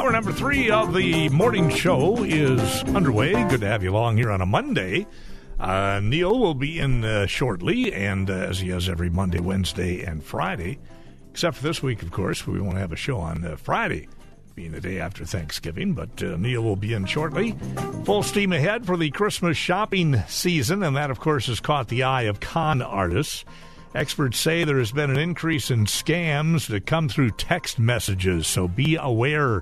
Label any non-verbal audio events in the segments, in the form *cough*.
Hour number three of the morning show is underway. Good to have you along here on a Monday. Uh, Neill will be in uh, shortly, and uh, as he has every Monday, Wednesday, and Friday, except for this week, of course, we won't have a show on uh, Friday, being the day after Thanksgiving. But uh, Neill will be in shortly. Full steam ahead for the Christmas shopping season, and that, of course, has caught the eye of con artists. Experts say there has been an increase in scams that come through text messages, so be aware.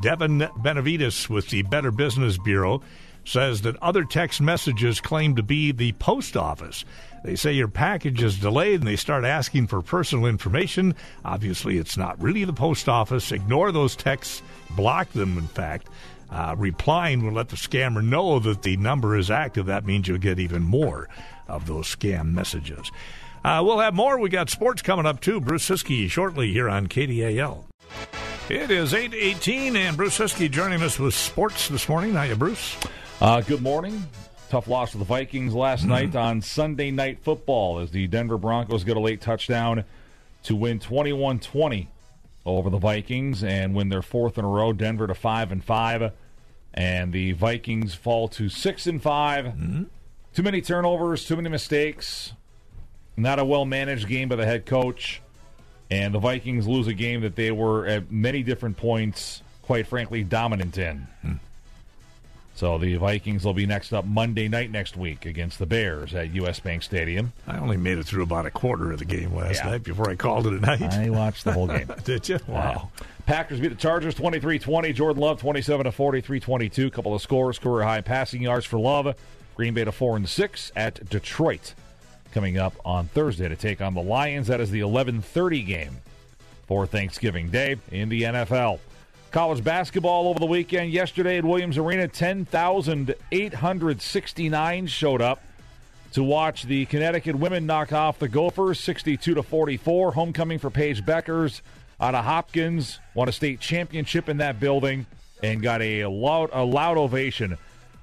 Devin Benavides with the Better Business Bureau says that other text messages claim to be the post office. They say your package is delayed and they start asking for personal information. Obviously, it's not really the post office. Ignore those texts, block them, in fact. Uh, replying will let the scammer know that the number is active. That means you'll get even more of those scam messages. Uh, we'll have more. We got sports coming up too. Bruce Ciskie shortly here on KDAL. It is eight eighteen, and Bruce Ciskie joining us with sports this morning. How you, Bruce? Uh, good morning. Tough loss to the Vikings last mm-hmm. night on Sunday Night Football as the Denver Broncos get a late touchdown to win 21-20 over the Vikings and win their fourth in a row. Denver to five and five, and the Vikings fall to six and 5 mm-hmm. Too many turnovers, too many mistakes. Not a well managed game by the head coach. And the Vikings lose a game that they were at many different points, quite frankly, dominant in. Hmm. So the Vikings will be next up Monday night next week against the Bears at U.S. Bank Stadium. I only made it through about a quarter of the game last yeah. night before I called it a night. I watched the whole game. *laughs* Did you? Wow. Packers beat the Chargers 23-20. Jordan Love 27 to 43-22. Couple of scores, career high passing yards for Love. Green Bay to 4 and 6 at Detroit coming up on Thursday to take on the Lions. That is the 11:30 game for Thanksgiving Day in the NFL. College basketball over the weekend. Yesterday at Williams Arena, 10,869 showed up to watch the Connecticut women knock off the Gophers 62 to 44. Homecoming for Paige Bueckers out of Hopkins. Won a state championship in that building and got a loud, a loud ovation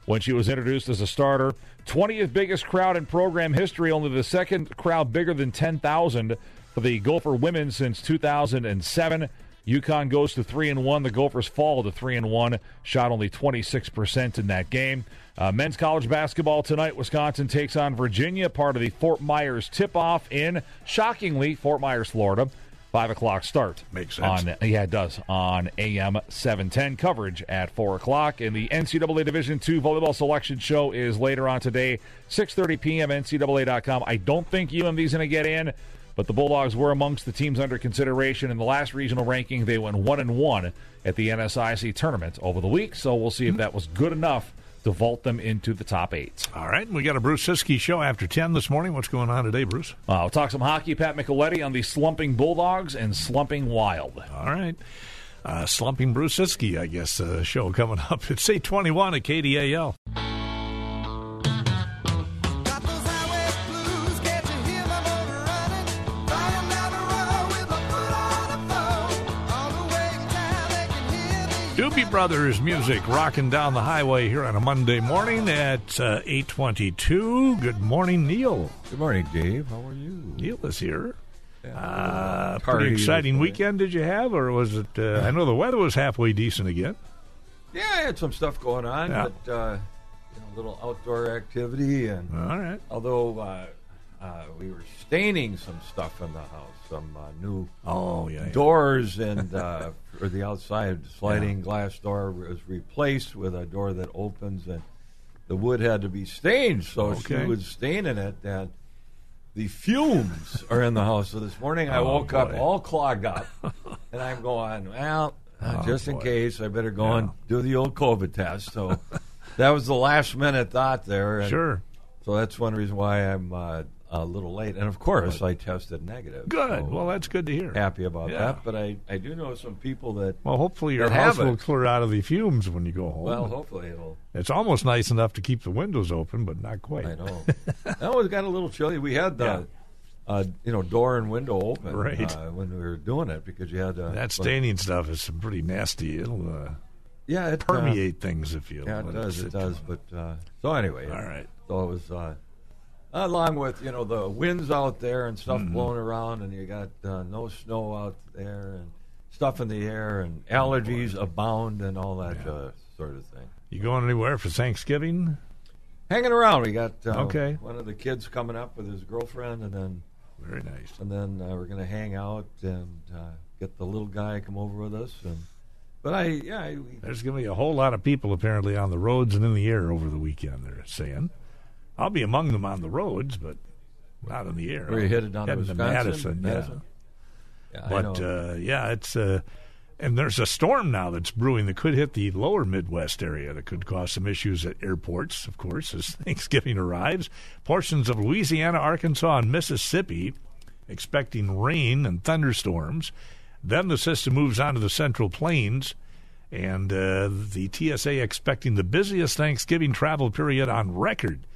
when she was introduced as a starter. 20th biggest crowd in program history, only the second crowd bigger than 10,000 for the Gopher women since 2007. UConn goes to 3 and 1. The Gophers fall to 3 and 1, shot only 26% in that game. Uh, men's college basketball tonight. Wisconsin takes on Virginia, part of the Fort Myers tip off in, shockingly, Fort Myers, Florida. Five o'clock start. Makes sense. On, yeah, it does. On AM 710 coverage at 4 o'clock. And the NCAA Division II volleyball selection show is later on today, 6.30 p.m. NCAA.com. I don't think UMD's going to get in, but the Bulldogs were amongst the teams under consideration. In the last regional ranking, they went 1 and 1 at the NSIC tournament over the week. So we'll see if that was good enough to vault them into the top eight. All right, we got a Bruce Ciskie show after 10 this morning. What's going on today, Bruce? Uh, we'll talk some hockey. Pat Micheletti on the slumping Bulldogs and slumping Wild. All right. Uh, slumping Bruce Ciskie, I guess, uh, show coming *laughs* up. It's 821 at KDAL. Doobie Brothers music rocking down the highway here on a Monday morning at uh, 822. Good morning, Neill. Good morning, Dave. How are you? Neill is here. Uh, pretty exciting weekend did you have, or was it? Uh, I know the weather was halfway decent again. Yeah, I had some stuff going on, yeah. but uh, you know, a little outdoor activity, and all right. Although uh, we were staining some stuff in the house, some uh, new oh yeah, doors and *laughs* uh, for the outside sliding yeah. glass door was replaced with a door that opens and the wood had to be stained, so okay. she was staining it and the fumes are in the house. So this morning I oh, woke boy. up all clogged up, *laughs* and I'm going, well, oh, just boy. in case, I better go yeah. and do the old COVID test. So *laughs* that was the last minute thought there. And sure. So that's one reason why I'm uh, a little late. And of course, I tested negative. Good. So well, that's good to hear. Happy about yeah. that. But I, I do know some people that. Well, hopefully your house will clear out of the fumes when you go home. Well, hopefully it'll. It's almost nice enough to keep the windows open, but not quite. I know. *laughs* no, it got a little chilly. We had the. Yeah. Uh, you know, door and window open right. uh, when we were doing it because you had uh, that staining stuff is some pretty nasty. It'll uh, yeah, it permeate things if you yeah, it does, it, it does. But uh, so anyway, all right. So it was uh, along with you know the winds out there and stuff mm-hmm. blowing around, and you got uh, no snow out there, and stuff in the air and allergies abound and all that yeah. uh, sort of thing. You going anywhere for Thanksgiving? Hanging around. We got uh, okay. one of the kids coming up with his girlfriend, and then very nice. And then uh, we're going to hang out and uh, get the little guy come over with us. And but I yeah, I, there's going to be a whole lot of people apparently on the roads and in the air over the weekend. They're saying I'll be among them on the roads, but not in the air. Where you headed down to Wisconsin, Madison, Madison? yeah. yeah but uh, yeah, it's uh, and there's a storm now that's brewing that could hit the lower Midwest area that could cause some issues at airports, of course, as *laughs* Thanksgiving arrives. Portions of Louisiana, Arkansas, and Mississippi expecting rain and thunderstorms. Then the system moves on to the Central Plains, and uh, the TSA expecting the busiest Thanksgiving travel period on record.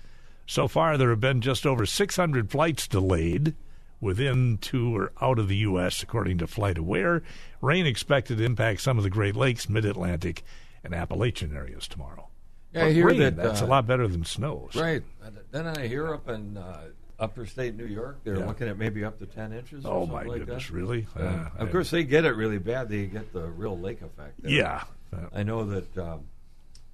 So far, there have been just over 600 flights delayed within to or out of the U.S., according to FlightAware. Rain expected to impact some of the Great Lakes, Mid Atlantic, and Appalachian areas tomorrow. Yeah, I hear rain, that that's uh, a lot better than snow. Right. Then I hear up in uh, upper state New York, they're yeah. looking at maybe up to ten inches. Oh my like goodness, that. really? Uh, of course, they get it really bad. They get the real lake effect. There. Yeah. I know that. Um,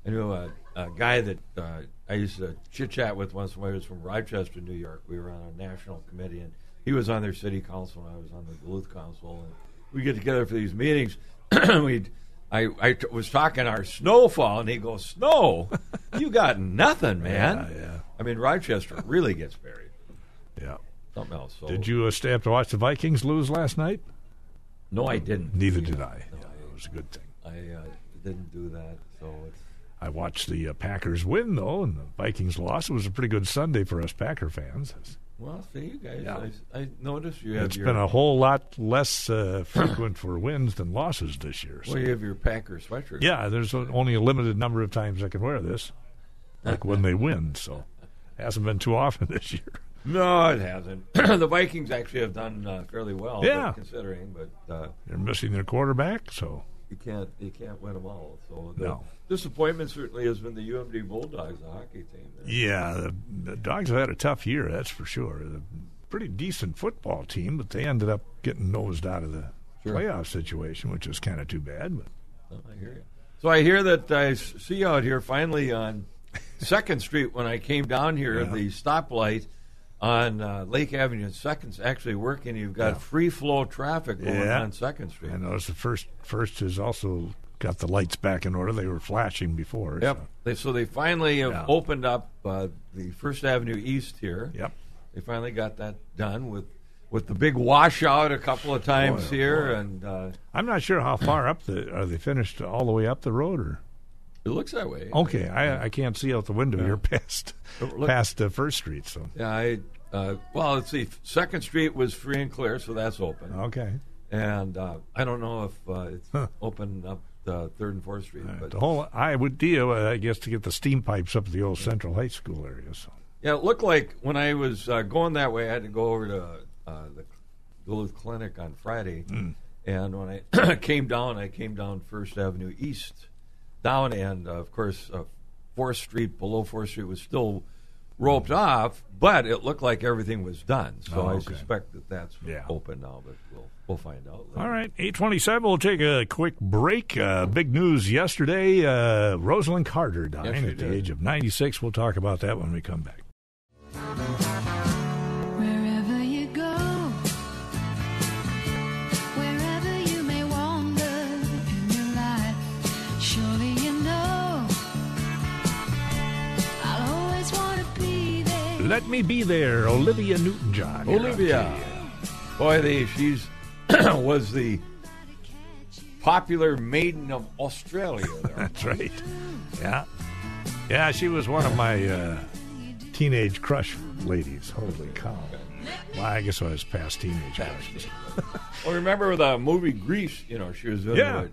I know a, guy that uh, I used to chit chat with once when I was from Rochester, New York. We were on a national committee, and he was on their city council, and I was on the Duluth council, and we get together for these meetings. *clears throat* we I, I t- was talking our snowfall, and he goes, "Snow, you got nothing, man." Yeah, yeah. I mean, Rochester really gets buried. Yeah, something else. So. Did you uh, stay up to watch the Vikings lose last night? No, I didn't. Neither did I. No, yeah, it was a good thing. I uh, didn't do that, so it's I watched the uh, Packers win though, and the Vikings lost. It was a pretty good Sunday for us Packer fans. Well, see, you guys, yeah. I, I noticed you have. It's your, been a whole lot less uh, *coughs* frequent for wins than losses this year. So. Well, you have your Packer sweatshirt. Yeah, there's only a limited number of times I can wear this, like when they win. So, it hasn't been too often *laughs* this year. No, it hasn't. *coughs* the Vikings actually have done uh, fairly well, yeah. considering, but uh, they're missing their quarterback, so you can't you can't win them all. So no. Disappointment certainly has been the UMD Bulldogs, the hockey team. There. Yeah, the, the, Dogs have had a tough year, that's for sure. A pretty decent football team, but they ended up getting nosed out of the sure. playoff situation, which is kind of too bad. But oh, I hear you. So I hear that I see out here finally on *laughs* Second Street when I came down here, yeah. the stoplight on uh, Lake Avenue and Second's actually working. You've got yeah. free flow traffic going yeah. on Second Street. I noticed the first first is also got the lights back in order. They were flashing before. Yep. So they, so they finally have yeah. opened up uh, the First Avenue East here. Yep. They finally got that done with with the big washout a couple of times boy, here, boy. and uh, I'm not sure how far up the are they finished all the way up the road or. It looks that way. Okay, I, I can't see out the window yeah. here *laughs* past Look, past uh, First Street. So yeah, I uh, well, let's see. Second Street was free and clear, so that's open. Okay. And uh, I don't know if uh, it's huh. open up the Third and Fourth Street, right. but the whole I would deal, uh, I guess, to get the steam pipes up at the old Central High School area. So yeah, it looked like when I was uh, going that way, I had to go over to uh, the Duluth Clinic on Friday, mm. and when I *clears throat* came down, I came down First Avenue East, down, and of course, Fourth Street below Fourth Street was still roped off, but it looked like everything was done. So oh, okay. I suspect that that's yeah. open now, but we'll we'll find out. Later. All right, eight twenty-seven. We'll take a quick break. Uh, big news yesterday: uh, Rosalynn Carter dying yes, at the age of ninety-six. We'll talk about that when we come back. Let Me Be There, Olivia Newton John. Olivia. Boy, the, she's *clears throat* was the popular maiden of Australia. *laughs* That's right. Yeah. Yeah, she was one of my uh, teenage crush ladies. Holy cow. Well, I guess I was past teenage crushes. *laughs* well, remember the movie Grease? You know, she was in yeah.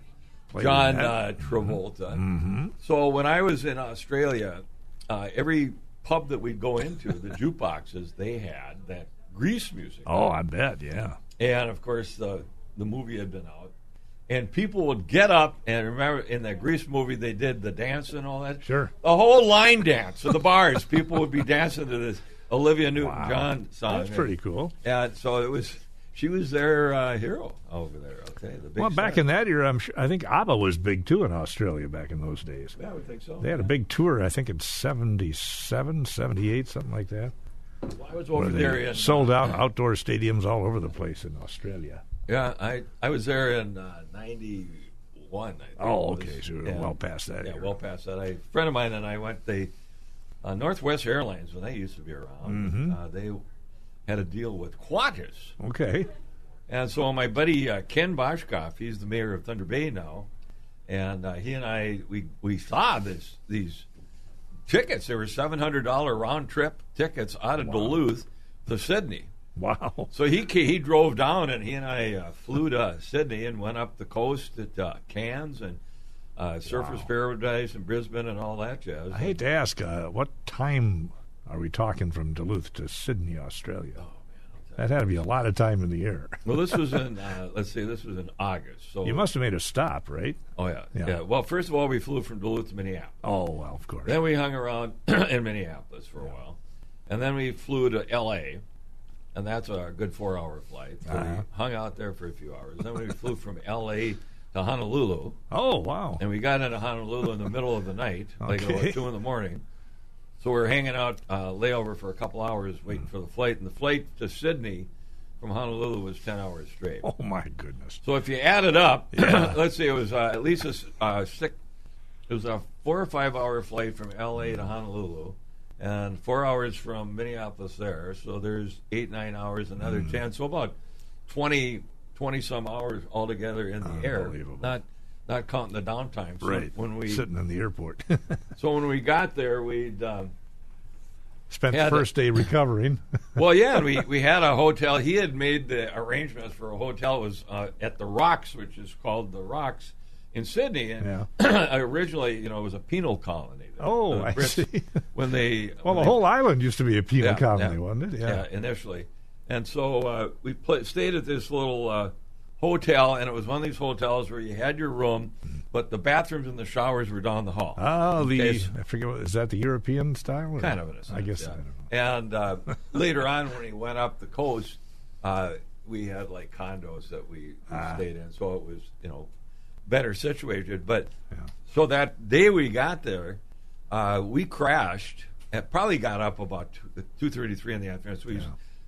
with John uh, Travolta. Mm-hmm. So when I was in Australia, uh, every pub that we'd go into, the *laughs* jukeboxes, they had that Grease music. Oh, I bet, yeah. And of course, the the movie had been out, and people would get up and remember in that Grease movie they did the dance and all that. Sure, the whole line dance of the bars. people would be dancing to this Olivia Newton-John wow. song. That's pretty cool. And so it was she was their uh, hero over there. Okay, the big well, back star. in that era, I'm sure, I think ABBA was big too in Australia back in those days. Yeah, I would think so. They had a big tour, I think in 77, 78, something like that. Well, I was over there in sold out outdoor stadiums all over the place in Australia. Yeah, I I was there in uh, '91. Oh, okay, so we're well past that Yeah, era. well past that. I, a friend of mine and I went. They uh, Northwest Airlines when they used to be around. Mm-hmm. Uh, they had a deal with Qantas, Okay. and so my buddy uh, Ken Boshcoff, he's the mayor of Thunder Bay now, and uh, he and I we we saw this these tickets. There were seven hundred dollar round trip tickets out of Duluth to Sydney. Wow. So he he drove down and he and I uh, flew to Sydney and went up the coast at uh, Cairns and uh, Surfers Wow. Paradise and Brisbane and all that jazz. I hate to ask, uh, what time are we talking from Duluth to Sydney, Australia? Oh, That had to be a lot of time in the air. well, this was in *laughs* uh, let's see, this was in August. So You must have made a stop, right? Oh yeah, Yeah. yeah, Well, first of all, we flew from Duluth to Minneapolis. Oh, well, of course. Then we hung around *clears throat* in Minneapolis for a while, and then we flew to L.A. And that's a good four-hour flight. So Uh-huh. we hung out there for a few hours. Then we flew from *laughs* L.A. to Honolulu. Oh, wow. And we got into Honolulu in the middle of the night, like Okay. about two in the morning. So we were hanging out uh, layover for a couple hours, waiting for the flight. And the flight to Sydney from Honolulu was ten hours straight. Oh, my goodness. So if you add it up, *clears throat* let's see, it was uh, at least a uh, six. It was a four or five hour flight from L.A. to Honolulu, and four hours from Minneapolis there. So there's eight nine hours, another Hmm. ten. So about 20, 20 some hours altogether in the air. Unbelievable. Not not counting the downtime. So right. When we Sitting in the airport. *laughs* so when we got there, we'd. Um, Spent the first day recovering. *laughs* well, yeah, we, *laughs* we had a hotel. He had made the arrangements for a hotel. It was uh, at the Rocks, which is called the Rocks in Sydney. And *clears throat* originally, you know, it was a penal colony. The- Oh, the I Brits, see. When they well, when the they- whole island used to be a penal Yeah, colony, yeah. wasn't it? yeah. initially, and so uh, we stayed at this little uh, hotel, and it was one of these hotels where you had your room, but the bathrooms and the showers were down the hall. Oh, the Okay, so- I forget what is that the European style? or- kind of sense. I guess yeah. I don't know. And uh, *laughs* later on, when he went up the coast, uh, we had like condos that we, we Ah. stayed in, so it was you know better situated. But Yeah. so that day we got there, uh, we crashed. and probably got up about two thirty three in the afternoon. So we Yeah.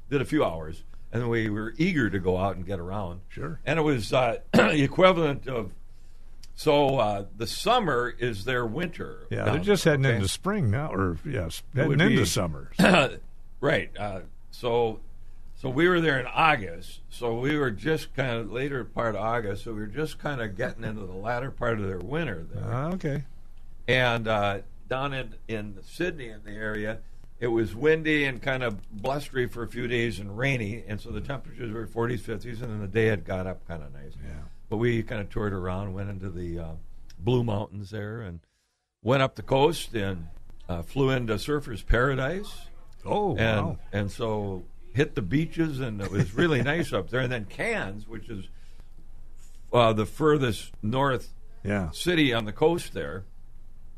did a few hours, and we were eager to go out and get around. Sure. And it was uh, *clears throat* the equivalent of. So uh, the summer is their winter. Yeah, they're just heading okay? into spring now, or yes, heading into be- *clears throat* summer. right. Uh, so, so we were there in August. So we were just kind of later part of August. So we were just kind of getting into the latter part of their winter there. Ah, okay. And uh, down in in Sydney in the area, it was windy and kind of blustery for a few days and rainy. And so the temperatures were 40s, 50s, and then the day had got up kind of nice. Yeah. But we kind of toured around, went into the uh, Blue Mountains there, and went up the coast and uh, flew into Surfers Paradise Oh, and wow. and so hit the beaches and it was really nice up there. And then Cairns, which is uh, the furthest north Yeah, city on the coast there,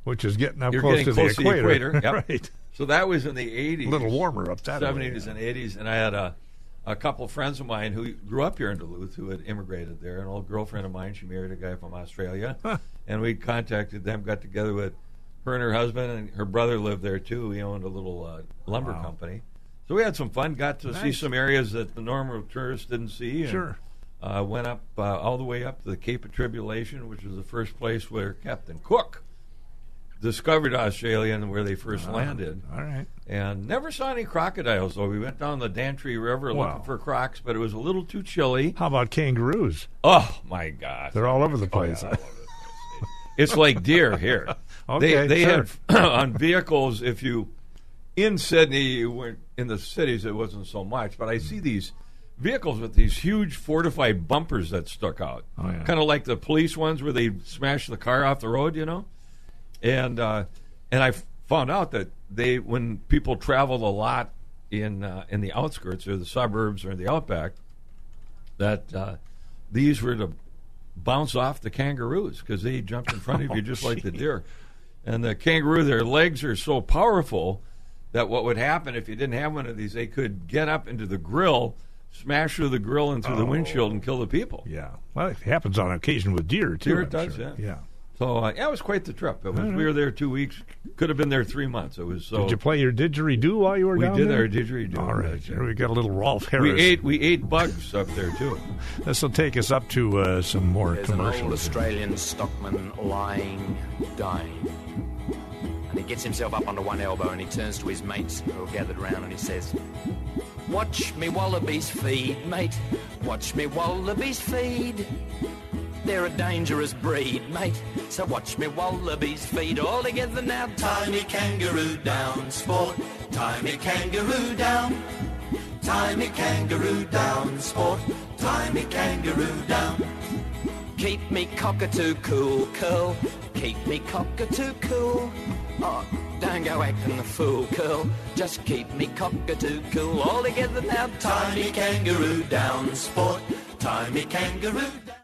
which is getting up You're close getting to close the to the equator. equator, *laughs* yep. right. So that was in the eighties, A little warmer up that way. seventies and eighties. And I had a a couple friends of mine who grew up here in Duluth who had immigrated there. An old girlfriend of mine, she married a guy from Australia, and we contacted them, got together with her and her husband, and her brother lived there too. He owned a little uh, lumber Wow. company. So we had some fun. Got to see some areas that the normal tourists didn't see. and, Sure. Uh, went up uh, all the way up to the Cape of Tribulation, which was the first place where Captain Cook discovered Australia and where they first ah, landed. All right. And never saw any crocodiles, though. We went down the Daintree River Wow. looking for crocs, but it was a little too chilly. How about kangaroos? Oh, my God. They're all over the Oh, yeah, place. the place. *laughs* It's like deer here. *laughs* Okay, they they sure. had *clears throat* on vehicles. If you in Sydney, you weren't in the cities. It wasn't so much, but I see hmm. these vehicles with these huge fortified bumpers that stuck out, Oh, yeah. kind of like the police ones where they smash the car off the road, you know. And uh, and I found out that they when people travel a lot in uh, in the outskirts or the suburbs or the outback, that uh, these were to bounce off the kangaroos because they jumped in front of you *laughs* just like the deer. And the kangaroo, their legs are so powerful that what would happen if you didn't have one of these, they could get up into the grill smash through the grill and through oh. the windshield and kill the people. Yeah, well, it happens on occasion with deer too. Deer I'm does, sure. yeah. Yeah. So uh, yeah, it was quite the trip. Was, we were there two weeks. Could have been there three months. It was so. Did you play your didgeridoo while you were down there? we did there? our didgeridoo. All right, here we got a little Rolf Harris. We ate we ate bugs up there too. This will take us up to uh, some more There's commercials. an old Australian stockman lying, dying. And he gets himself up onto one elbow and he turns to his mates who are gathered round and he says, Watch me wallabies feed, mate. Watch me wallabies feed. They're a dangerous breed, mate. So watch me wallabies feed all together now. Tie me kangaroo down, sport. Tie me kangaroo down. Tie me kangaroo down, sport. Tie me kangaroo down. Keep me cockatoo cool, curl. Keep me cockatoo cool. Oh, don't go acting the fool, curl. Just keep me cockatoo cool. All together now. Tie me kangaroo down, sport. Tie me kangaroo down.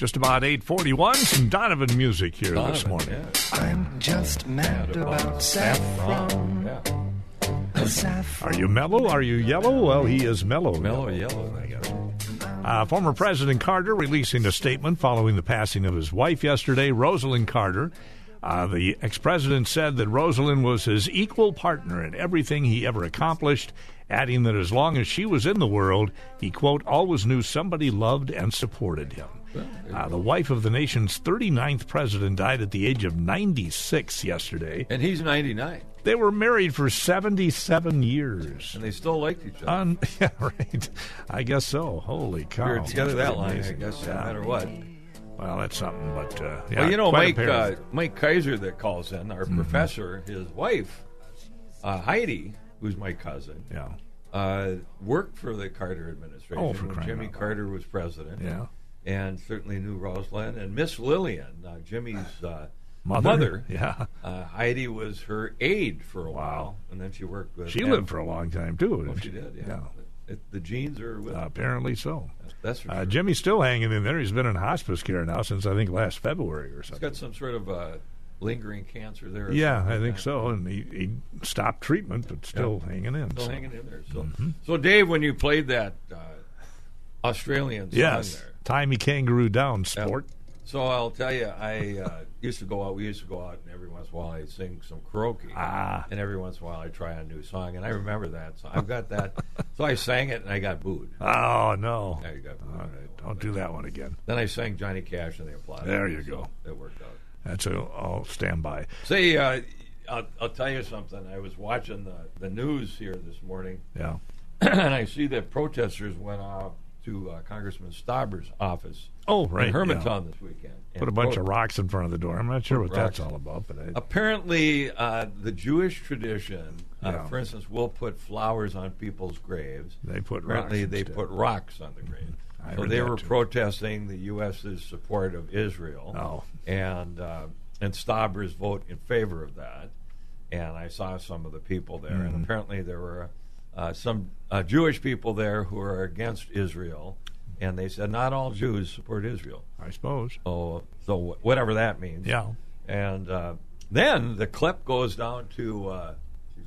Just about 841, some Donovan music here Donovan, this morning. yeah. I'm just mad about saffron. Yeah. Are you mellow? Are you yellow? Well, he is mellow. Mellow yellow. I guess. Uh, former President Carter releasing a statement following the passing of his wife yesterday, Rosalynn Carter. Uh, the ex president said that Rosalynn was his equal partner in everything he ever accomplished, adding that as long as she was in the world, he, quote, always knew somebody loved and supported him. Uh, the wife of the nation's 39th president died at the age of 96 yesterday. And he's 99. They were married for 77 years. And they still liked each other. Un- *laughs* yeah, right. I guess so. Holy cow. we were together that long, I guess, no Yeah. matter what. Well, that's something, but uh, yeah, well, you know, Mike uh, Mike Kaiser that calls in, Mm-hmm. our professor, his wife, uh, Heidi, who's my cousin, yeah, uh, worked for the Carter administration Oh, when Jimmy out. Carter was president. yeah. And certainly knew Rosalynn. And Miss Lillian, uh, Jimmy's uh, Mother, mother, *laughs* yeah. uh, Heidi was her aide for a Wow. while. And then she worked with her. She Em- lived for a long time too. Oh, didn't she did, yeah. yeah. It, the genes are with Uh, apparently so. That's for Uh, sure. Jimmy's still hanging in there. He's been in hospice care now since I think last February or something. He's got some sort of lingering cancer there. Yeah, I think so. And he, he stopped treatment, but still hanging in. Still so. hanging in there. So, Mm-hmm. so Dave, when you played that uh, Australian song Yes, there, tie me kangaroo down, sport. so I'll tell you, I uh, used to go out. We used to go out, and every once in a while I'd sing some karaoke. Ah. And every once in a while I'd try a new song, and I remember that. So I've got that. so I sang it, and I got booed. Oh no! You got booed. Right, don't do that one again. Then I sang Johnny Cash, and they applauded. There you so go. It worked out. That's a I'll stand by. Say, uh, I'll, I'll tell you something. I was watching the, the news here this morning, Yeah. *clears throat* and I see that protesters went off to uh, Congressman Stauber's office Oh right. in yeah. This weekend. Put a bunch of rocks in front of the door. I'm not sure Put what that's all about, but I, Apparently, uh, the Jewish tradition, uh, Yeah. for instance, will put flowers on people's graves. They put Apparently, rocks they instead. put rocks on the grave. I so they were too. protesting the U.S.'s support of Israel. Oh. and uh, and Stauber's vote in favor of that. And I saw some of the people there, Mm-hmm. and apparently there were uh, some uh, Jewish people there who are against Israel, and they said not all Jews support Israel. I suppose. Oh, so whatever that means. Yeah. And uh, then the clip goes down to uh,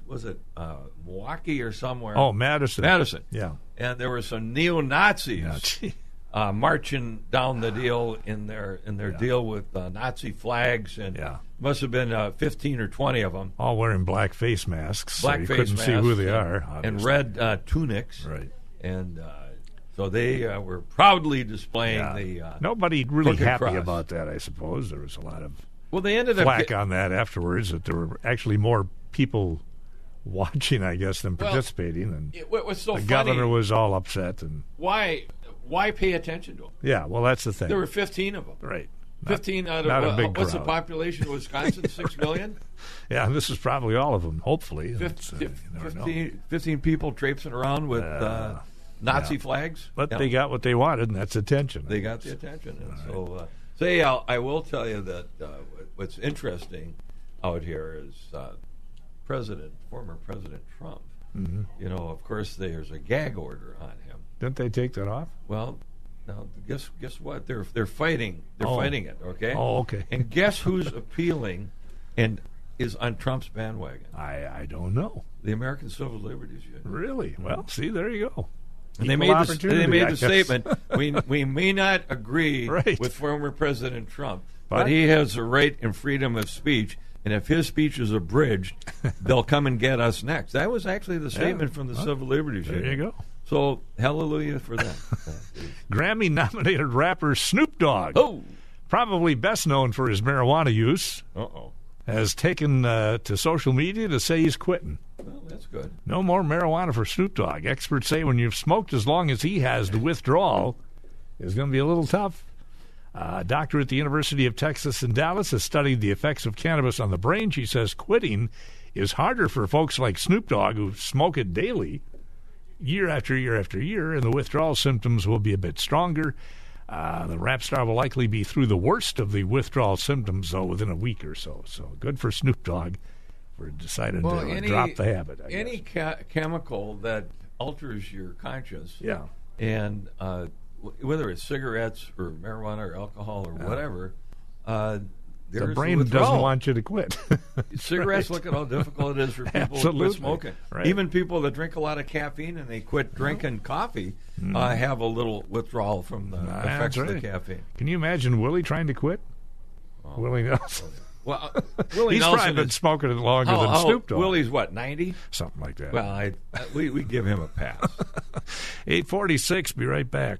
was it uh, Milwaukee or somewhere? Oh, Madison. Madison. Yeah. And there were some neo Nazis Yeah. uh, marching down the deal in their in their Yeah. deal with uh, Nazi flags, and Yeah. must have been uh, fifteen or twenty of them, All wearing black face masks. Black so you face couldn't see who they and, are. and red uh, tunics, Right. and uh, so they uh, were proudly displaying the. Uh, Nobody really happy cross. about that. I suppose there was a lot of well, they ended up flack get- on that afterwards. That there were actually more people watching, I guess, than Well, participating. And It, so the funny? governor was all upset. And why why pay attention to them? yeah, well, that's the thing. There were fifteen of them. right. Not- Fifteen out of uh, what's the population of Wisconsin? *laughs* Six million. Yeah, this is probably all of them. Hopefully, Fif- It's, uh, fif- you never know. 15, 15 people traipsing around with uh, Nazi yeah. flags. But Yeah. they got what they wanted, and that's attention. they got the attention. And so, uh, say, I'll, I will tell you that uh, what's interesting out here is uh, President, former President Trump. Mm-hmm. You know, of course, there's a gag order on him. Didn't they take that off? Well, now guess guess what? They're they're fighting. They're Oh. fighting it. Okay. Oh, okay. And guess who's appealing and is on Trump's bandwagon? I, I don't know. The American Civil Liberties Union. Really? Well, see, there you go. And they made the, they made I the guess. statement. we *laughs* we may not agree Right. with former President Trump, but, But- he has the right and freedom of speech. And if his speech is abridged, *laughs* they'll come and get us next. That was actually the statement from the Civil Liberties There Union. you go. So hallelujah for that. *laughs* Grammy nominated rapper Snoop Dogg, oh, probably best known for his marijuana use, uh oh. has taken uh, to social media to say he's quitting. Well, that's good. No more marijuana for Snoop Dogg. Experts say when you've smoked as long as he has, the withdrawal is going to be a little tough. Uh, a doctor at the University of Texas in Dallas has studied the effects of cannabis on the brain. She says quitting is harder for folks like Snoop Dogg who smoke it daily, year after year after year, and the withdrawal symptoms will be a bit stronger. Uh, the rap star will likely be through the worst of the withdrawal symptoms, though, within a week or so. So good for Snoop Dogg for deciding to uh, drop the habit. I any ca- chemical that alters your conscience, Yeah. and uh, whether it's cigarettes or marijuana or alcohol or whatever, uh, The brain doesn't want you to quit. *laughs* Cigarettes, look at how difficult it is for people to quit smoking. Right. Even people that drink a lot of caffeine and they quit drinking coffee uh, have a little withdrawal from the That's effects of the caffeine. Can you imagine Willie trying to quit? Willie Nelson. Well, uh, Willie He's Nelson probably been is, smoking it longer how- than how- Snoop Dogg. Willie's what, 90? Something like that. Well, I, we, we give him a pass. *laughs* 846, be right back.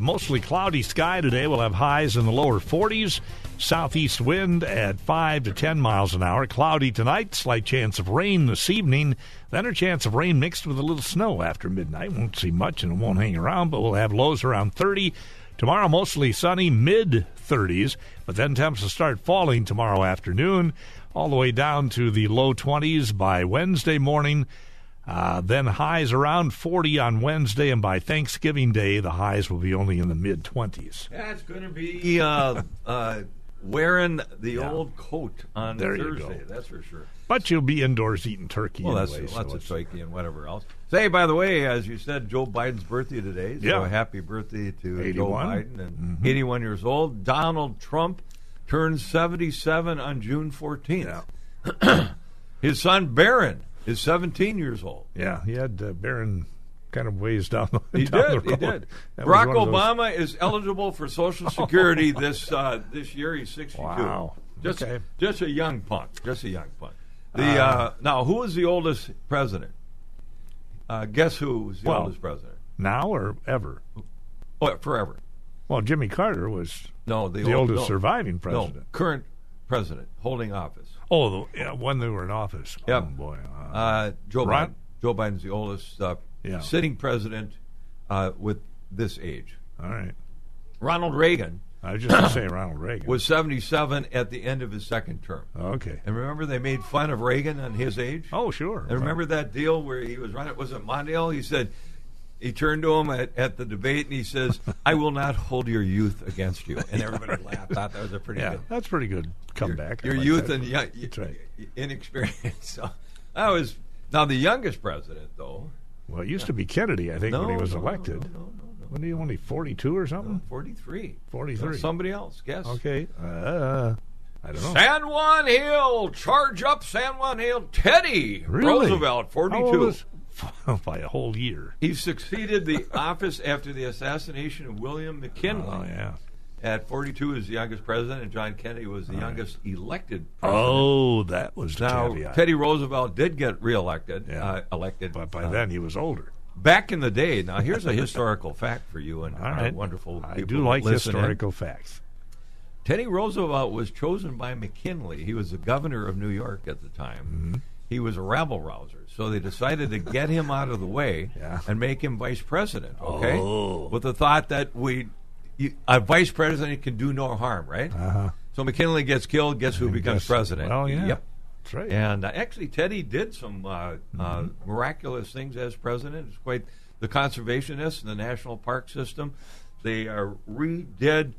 Mostly cloudy sky today. We'll have highs in the lower 40s. Southeast wind at 5 to 10 miles an hour. Cloudy tonight. Slight chance of rain this evening. Then a chance of rain mixed with a little snow after midnight. Won't see much and it won't hang around, but we'll have lows around 30. Tomorrow, mostly sunny, mid 30s, but then temps will start falling tomorrow afternoon, all the way down to the low 20s by Wednesday morning. Uh, then highs around 40 on Wednesday, and by Thanksgiving Day, the highs will be only in the mid 20s. That's going to be uh, uh, wearing the Yeah. old coat on There Thursday. That's for sure. But you'll be indoors eating turkey Well, anyway. that's so lots of turkey and whatever else. *laughs* Say, by the way, as you said, Joe Biden's birthday today. So Yeah. happy birthday to Joe 81. Biden and 81 years old. Donald Trump turns 77 on June 14th. *clears throat* His son Barron is 17 years old. Yeah, he had uh, Barron kind of ways down, the- He down did. the He did. That Barack one of those- Obama is eligible for Social *laughs* Security this uh, this year. He's 62. Wow. Just Okay. just a young punk. Just a young punk. The uh, now who is the oldest president? Uh, guess who was the Well, oldest president? Now or ever? Oh, forever. Well, Jimmy Carter was No, the, the old- oldest no, surviving No, president. current president holding office. Oh, the, yeah, when they were in office. Yep. Oh, boy. Uh, Uh, Joe Ron- Biden. Joe Biden's the oldest uh, Yeah. sitting president uh, with this age. all right. Ronald Reagan I was just going to say *coughs* Ronald Reagan. was 77 at the end of his second term. okay. And remember, they made fun of Reagan on his age. Oh, sure. And remember that deal where he was running? Was it Mondale? He said he turned to him at, at the debate and he says, *laughs* "I will not hold your youth against you." And everybody *laughs* laughed. Thought that was a pretty Yeah, good that's pretty good comeback. I your like youth that. and yeah, That's right. *laughs* inexperience. So that was now the youngest president though. Well, it used to be Kennedy, I think, No, when he was no, elected. No, no, no, When he only 42 or something? Forty-three. 43. Somebody else. Guess. Okay. Uh, I don't know. San Juan Hill, charge up San Juan Hill. Teddy Really? Roosevelt, forty-two. *laughs* by a whole year. He succeeded the *laughs* office after the assassination of William McKinley. Oh, yeah. At 42 is the youngest president, and John Kennedy was the youngest elected president. Oh, that was now, caveat. Teddy Roosevelt did get reelected, Yeah. uh, elected. but by uh, then he was older. back in the day. Now, here's a historical *laughs* fact for you and All our right. wonderful I do like historical facts. Teddy Roosevelt was chosen by McKinley. He was the governor of New York at the time. Mm-hmm. He was a rabble rouser, so they decided to get him out of the way Yeah. and make him vice president. Okay, Oh. with the thought that we, you, a vice president can do no harm, right? Uh-huh. So McKinley gets killed. Guess who becomes Guess- president? Well, yeah. Yep. That's right. And uh, actually, Teddy did some uh, uh, Mm-hmm. miraculous things as president. It's quite the conservationists and the national park system. They uh, redid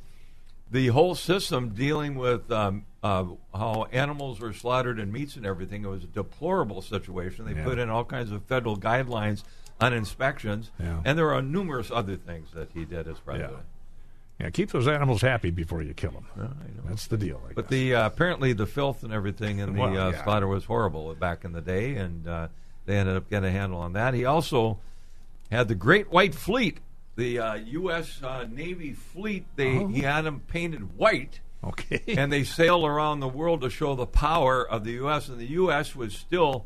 the whole system dealing with um, uh, how animals were slaughtered and meats and everything. It was a deplorable situation. They Yeah. put in all kinds of federal guidelines on inspections, Yeah. and there are numerous other things that he did as president. Yeah, keep those animals happy before you kill them. That's the deal. I But guess. the uh, apparently the filth and everything in the Well, uh, yeah. slaughter was horrible back in the day, and uh, they ended up getting a handle on that. He also had the Great White Fleet, the uh, U.S. Uh, Navy fleet. They Oh. he had them painted white, okay. *laughs* and they sailed around the world to show the power of the U.S. And the U.S. was still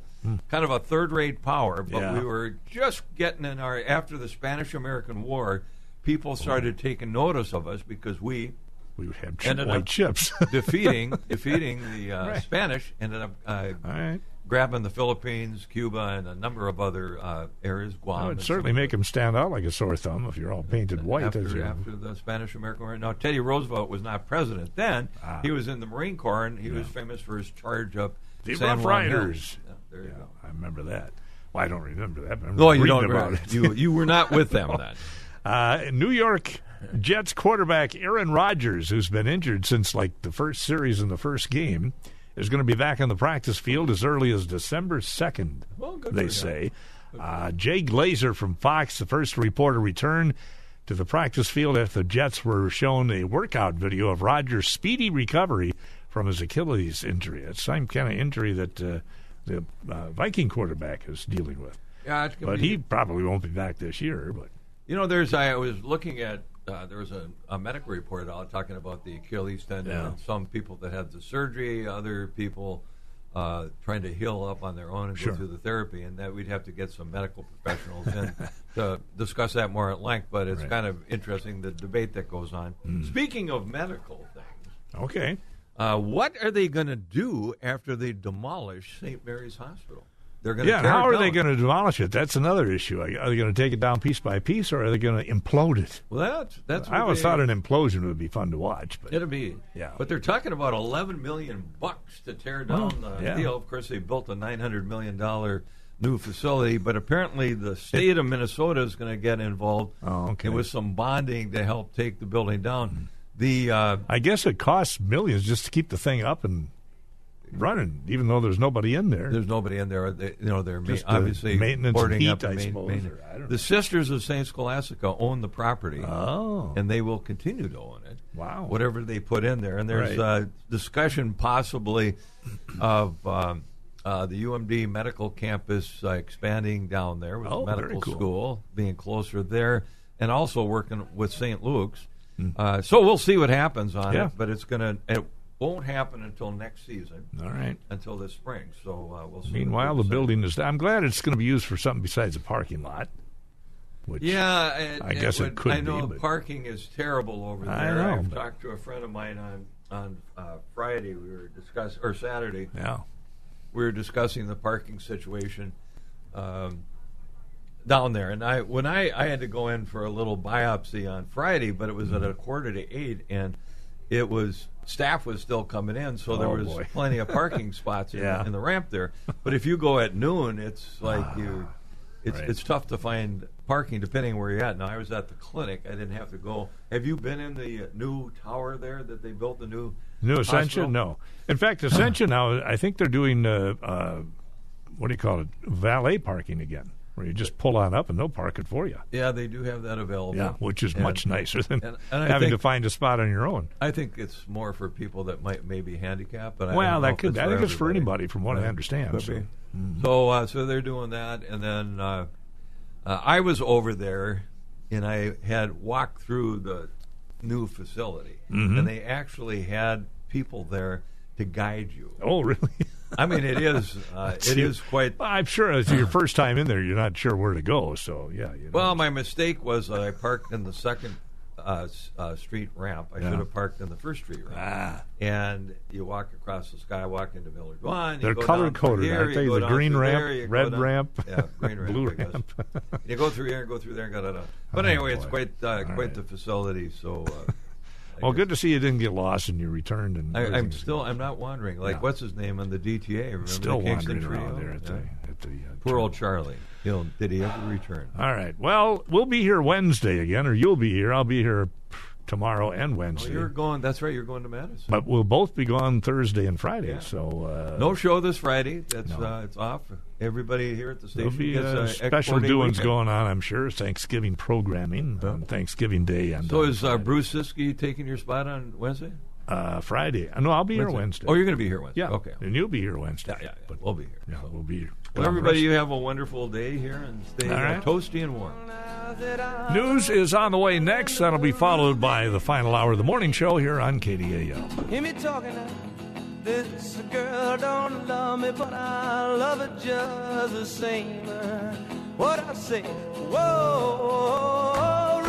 kind of a third-rate power, but Hmm. Yeah. we were just getting in our after the Spanish-American War. People started taking notice of us because we we would have ended white up chips. *laughs* defeating *laughs* defeating the uh, Right. Spanish. Ended up uh, All right. Grabbing the Philippines, Cuba, and a number of other uh, areas. Guam. That would certainly make them stand out like a sore thumb if you're all painted white. as After, you- after the Spanish American War. Now, Teddy Roosevelt was not president then. Ah. He was in the Marine Corps, and he was famous for his charge up The San Rough. Riders. Yeah, there you Yeah, go. I remember that. Well, I don't remember that. I'm No, you don't. about it. You you were not with them *laughs* then. Uh, New York Jets quarterback Aaron Rodgers, who's been injured since like the first series in the first game, is going to be back on the practice field as early as December 2nd, Well, good they say. Uh, Jay Glazer from Fox, the first reporter, returned to the practice field after the Jets were shown a workout video of Rodgers' speedy recovery from his Achilles injury. It's the same kind of injury that uh, the uh, Viking quarterback is dealing with. Yeah, But be- he probably won't be back this year. But You know, there's I was looking at uh, there was a, a medical report out talking about the Achilles tendon Yeah. and some people that had the surgery, other people uh, trying to heal up on their own and Sure. go through the therapy, and that we'd have to get some medical professionals in *laughs* to discuss that more at length. But it's Right. kind of interesting the debate that goes on. Speaking of medical things, okay. uh, what are they going to do after they demolish St. Mary's Hospital? They're going to Yeah, how it are they going to demolish it? That's another issue. Are they going to take it down piece by piece, or are they going to implode it? Well, that's that's. I always they- thought an implosion would be fun to watch, but It'll be, Yeah. But they're talking about eleven million bucks to tear down Well, the yeah. deal. Of course, they built a nine hundred million dollar new facility, but apparently the state of Minnesota is going to get involved Oh, okay. with some bonding to help take the building down. The uh, I guess it costs millions just to keep the thing up and running, even though there's nobody in there. there's nobody in there. They, you know, they're ma- the obviously maintenance boarding heat, up the I main- suppose, main- I the Sisters of Saint Scholastica own the property. oh, and they will continue to own it. Wow. Whatever they put in there, and there's Right. uh, discussion possibly of um, uh, the UMD medical campus uh, expanding down there with Oh, very medical cool. school, being closer there, and also working with St. Luke's. Hmm. Uh, so we'll see what happens on Yeah. it, but it's gonna it won't happen until next season, all right. until this spring. So uh, we'll see. Meanwhile, the building is. I'm glad it's going to be used for something besides a parking lot. Which, Yeah, it, I guess it would- could I know be, parking is terrible over there. I know, I've talked to a friend of mine on on uh, Friday. We were discussing or Saturday. yeah. We were discussing the parking situation um, down there, and I when I I had to go in for a little biopsy on Friday, but it was at a Mm-hmm. quarter to eight, and it was staff was still coming in, so there Oh, was boy. *laughs* plenty of parking spots in, Yeah. in the ramp there. But if you go at noon, it's like you. It's, Right. it's tough to find parking depending where you're at. Now I was at the clinic; I didn't have to go. Have you been in the new tower there that they built? The new New Ascension? No. In fact, Ascension now, I think they're doing, uh, uh, what do you call it, valet parking again, where you just pull on up and they'll park it for you. Yeah, they do have that available. Yeah, which is And- much nicer than and- and having think- to find a spot on your own. I think it's more for people that might maybe handicap, but Well, that could. I think it's for anybody, from what I understand. So. be. So, uh, so they're doing that, and then uh, uh, I was over there, and I had walked through the new facility, Mm-hmm. and they actually had people there to guide you. Oh, really? *laughs* I mean, it is *laughs* uh, it is quite. I'm sure it's your first time in there. You're not sure where to go, so yeah. You know. Well, my mistake was that I parked in the second uh, uh, street ramp. I Yeah. should have parked in the first street ramp. Ah. And you walk across the skywalk into Village One. They're color coded, here, aren't they? The green ramp, there, red down- ramp, *laughs* yeah, green *laughs* ramp, blue ramp. you go through here, and go through there, and go da da. But Oh, anyway, it's quite uh, quite right. the facility. So. Well, good to see you didn't get lost and you returned. And I, I'm still I'm not wandering. Like Yeah. what's his name on the DTA? Remember still the wandering Trio? around there at the, at the uh, Poor old Charlie. He'll, did he ever return? All right. Well, we'll be here Wednesday again, or you'll be here. I'll be here tomorrow and Wednesday. you're going. That's right. You're going to Madison. but we'll both be gone Thursday and Friday. Yeah. So uh, no show this Friday. That's No. uh, it's off. Everybody here at the station There'll be gets uh, special doings weekend. going on, I'm sure. Thanksgiving programming on Thanksgiving Day and So is uh, Bruce Ciskie taking your spot on Wednesday? Uh, Friday. Uh, No, I'll be here Wednesday. Oh, you're going to be here Wednesday. yeah, Okay. and you'll be here Wednesday. Yeah, yeah, yeah. But we'll be here. yeah, we'll be here. Well, everybody, you have a wonderful day here and stay All right. toasty and warm. News is on the way next. That'll be followed by the final hour of the morning show here on KDAL. Hear me talking now. This girl don't love me, but I love her just the same. What I say, whoa,